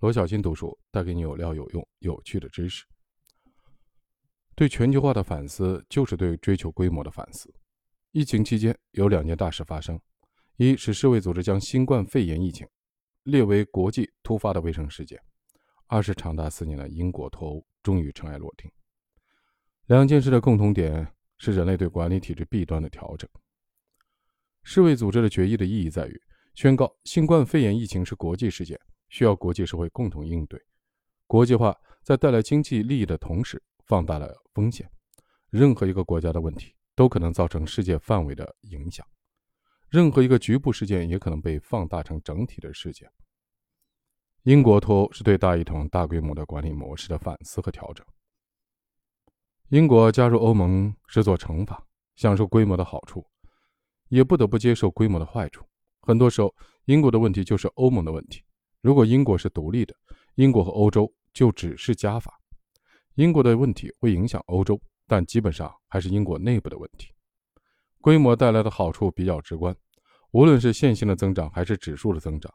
罗小新读书带给你有料、有用、有趣的知识。对全球化的反思，就是对追求规模的反思。疫情期间有两件大事发生：一是世卫组织将新冠肺炎疫情列为国际突发的卫生事件；二是长达四年的英国脱欧终于尘埃落定。两件事的共同点是人类对管理体制弊端的调整。世卫组织的决议的意义在于宣告新冠肺炎疫情是国际事件。需要国际社会共同应对。国际化在带来经济利益的同时，放大了风险。任何一个国家的问题都可能造成世界范围的影响，任何一个局部事件也可能被放大成整体的事件。英国脱欧是对大一统、大规模的管理模式的反思和调整。英国加入欧盟是做乘法，享受规模的好处，也不得不接受规模的坏处。很多时候，英国的问题就是欧盟的问题。如果英国是独立的，英国和欧洲就只是加法。英国的问题会影响欧洲，但基本上还是英国内部的问题。规模带来的好处比较直观，无论是线性的增长还是指数的增长，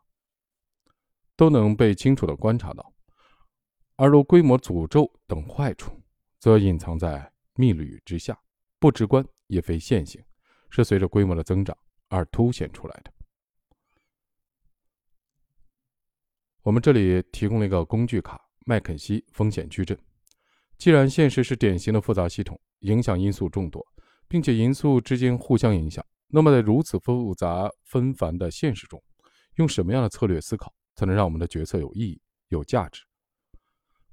都能被清楚地观察到。而如规模诅咒等坏处，则隐藏在密律之下，不直观也非线性，是随着规模的增长而凸显出来的。我们这里提供了一个工具卡——麦肯锡风险矩阵。既然现实是典型的复杂系统，影响因素众多，并且因素之间互相影响，那么在如此复杂纷繁的现实中，用什么样的策略思考才能让我们的决策有意义、有价值？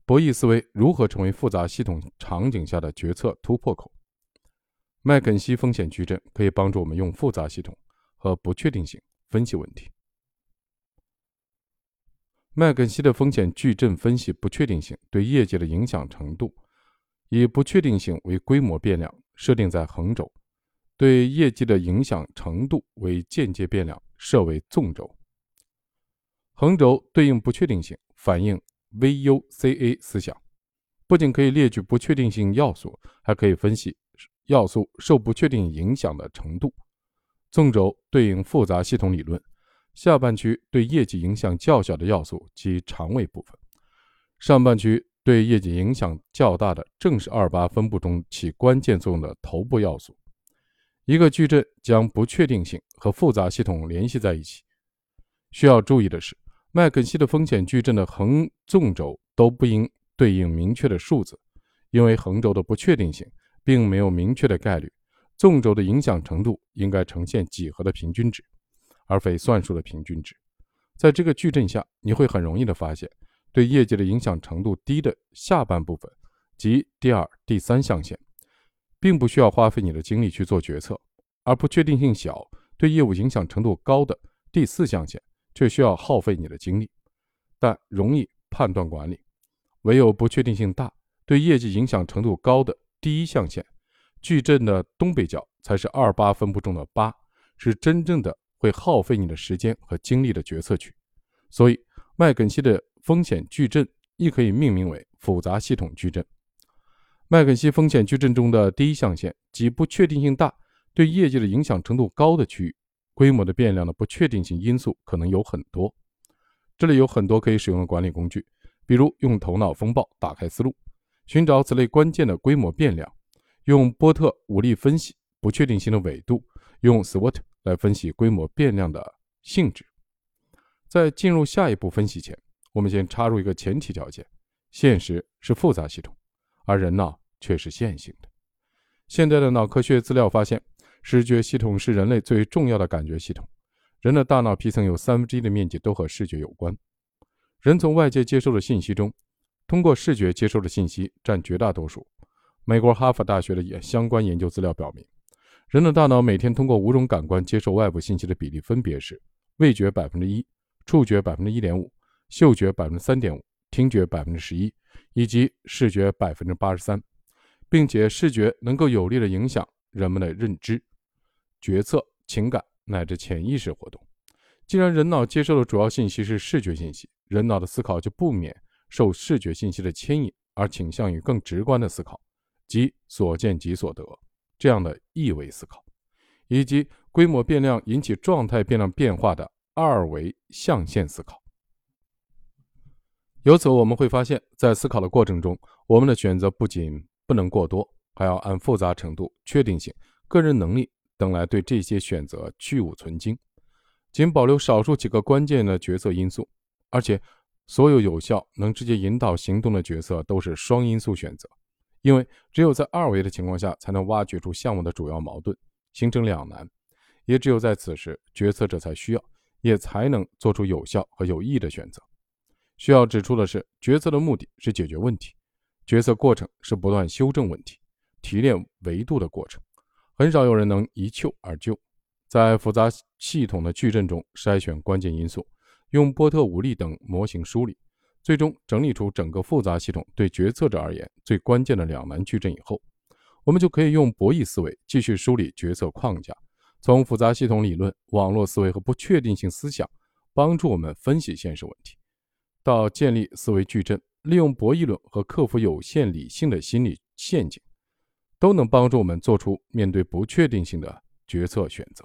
博弈思维如何成为复杂系统场景下的决策突破口？麦肯锡风险矩阵可以帮助我们用复杂系统和不确定性分析问题。麦肯锡的风险矩阵分析不确定性对业绩的影响程度，以不确定性为规模变量，设定在横轴；对业绩的影响程度为间接变量，设为纵轴。横轴对应不确定性，反映 VUCA 思想，不仅可以列举不确定性要素，还可以分析要素受不确定影响的程度。纵轴对应复杂系统理论。下半区对业绩影响较小的要素及长尾部分，上半区对业绩影响较大的正是二八分布中起关键作用的头部要素。一个矩阵将不确定性和复杂系统联系在一起。需要注意的是，麦肯锡的风险矩阵的横纵轴都不应对应明确的数字，因为横轴的不确定性并没有明确的概率，纵轴的影响程度应该呈现几何的平均值。而非算术的平均值，在这个矩阵下，你会很容易的发现，对业绩的影响程度低的下半部分，即第二、第三象限，并不需要花费你的精力去做决策；而不确定性小、对业务影响程度高的第四象限，却需要耗费你的精力，但容易判断管理。唯有不确定性大、对业绩影响程度高的第一象限，矩阵的东北角才是二八分布中的八，是真正的。会耗费你的时间和精力的决策区，所以麦肯锡的风险矩阵亦可以命名为复杂系统矩阵。麦肯锡风险矩阵中的第一象限即不确定性大、对业绩的影响程度高的区域，规模的变量的不确定性因素可能有很多。这里有很多可以使用的管理工具，比如用头脑风暴打开思路，寻找此类关键的规模变量；用波特武力分析不确定性的纬度；用 SWOT。来分析规模变量的性质。在进入下一步分析前，我们先插入一个前提条件：现实是复杂系统，而人脑却是线性的。现代的脑科学资料发现，视觉系统是人类最重要的感觉系统。人的大脑皮层有三分之一的面积都和视觉有关。人从外界接收的信息中，通过视觉接收的信息占绝大多数。美国哈佛大学的相关研究资料表明。人的大脑每天通过五种感官接受外部信息的比例分别是：味觉百分之一，触觉百分之一点五，嗅觉百分之三点五，听觉百分之十一，以及视觉百分之八十三，并且视觉能够有力的影响人们的认知、决策、情感乃至潜意识活动。既然人脑接受的主要信息是视觉信息，人脑的思考就不免受视觉信息的牵引，而倾向于更直观的思考，即所见即所得。这样的一维思考，以及规模变量引起状态变量变化的二维象限思考。由此，我们会发现，在思考的过程中，我们的选择不仅不能过多，还要按复杂程度、确定性、个人能力等来对这些选择去芜存精，仅保留少数几个关键的决策因素。而且，所有有效能直接引导行动的决策都是双因素选择，因为只有在二维的情况下，才能挖掘出项目的主要矛盾，形成两难；也只有在此时，决策者才需要，也才能做出有效和有益的选择。需要指出的是，决策的目的是解决问题，决策过程是不断修正问题、提炼维度的过程。很少有人能一蹴而就，在复杂系统的矩阵中筛选关键因素，用波特五力等模型梳理，最终整理出整个复杂系统对决策者而言最关键的两难矩阵以后，我们就可以用博弈思维继续梳理决策框架，从复杂系统理论、网络思维和不确定性思想帮助我们分析现实问题。到建立思维矩阵，利用博弈论和克服有限理性的心理陷阱，都能帮助我们做出面对不确定性的决策选择。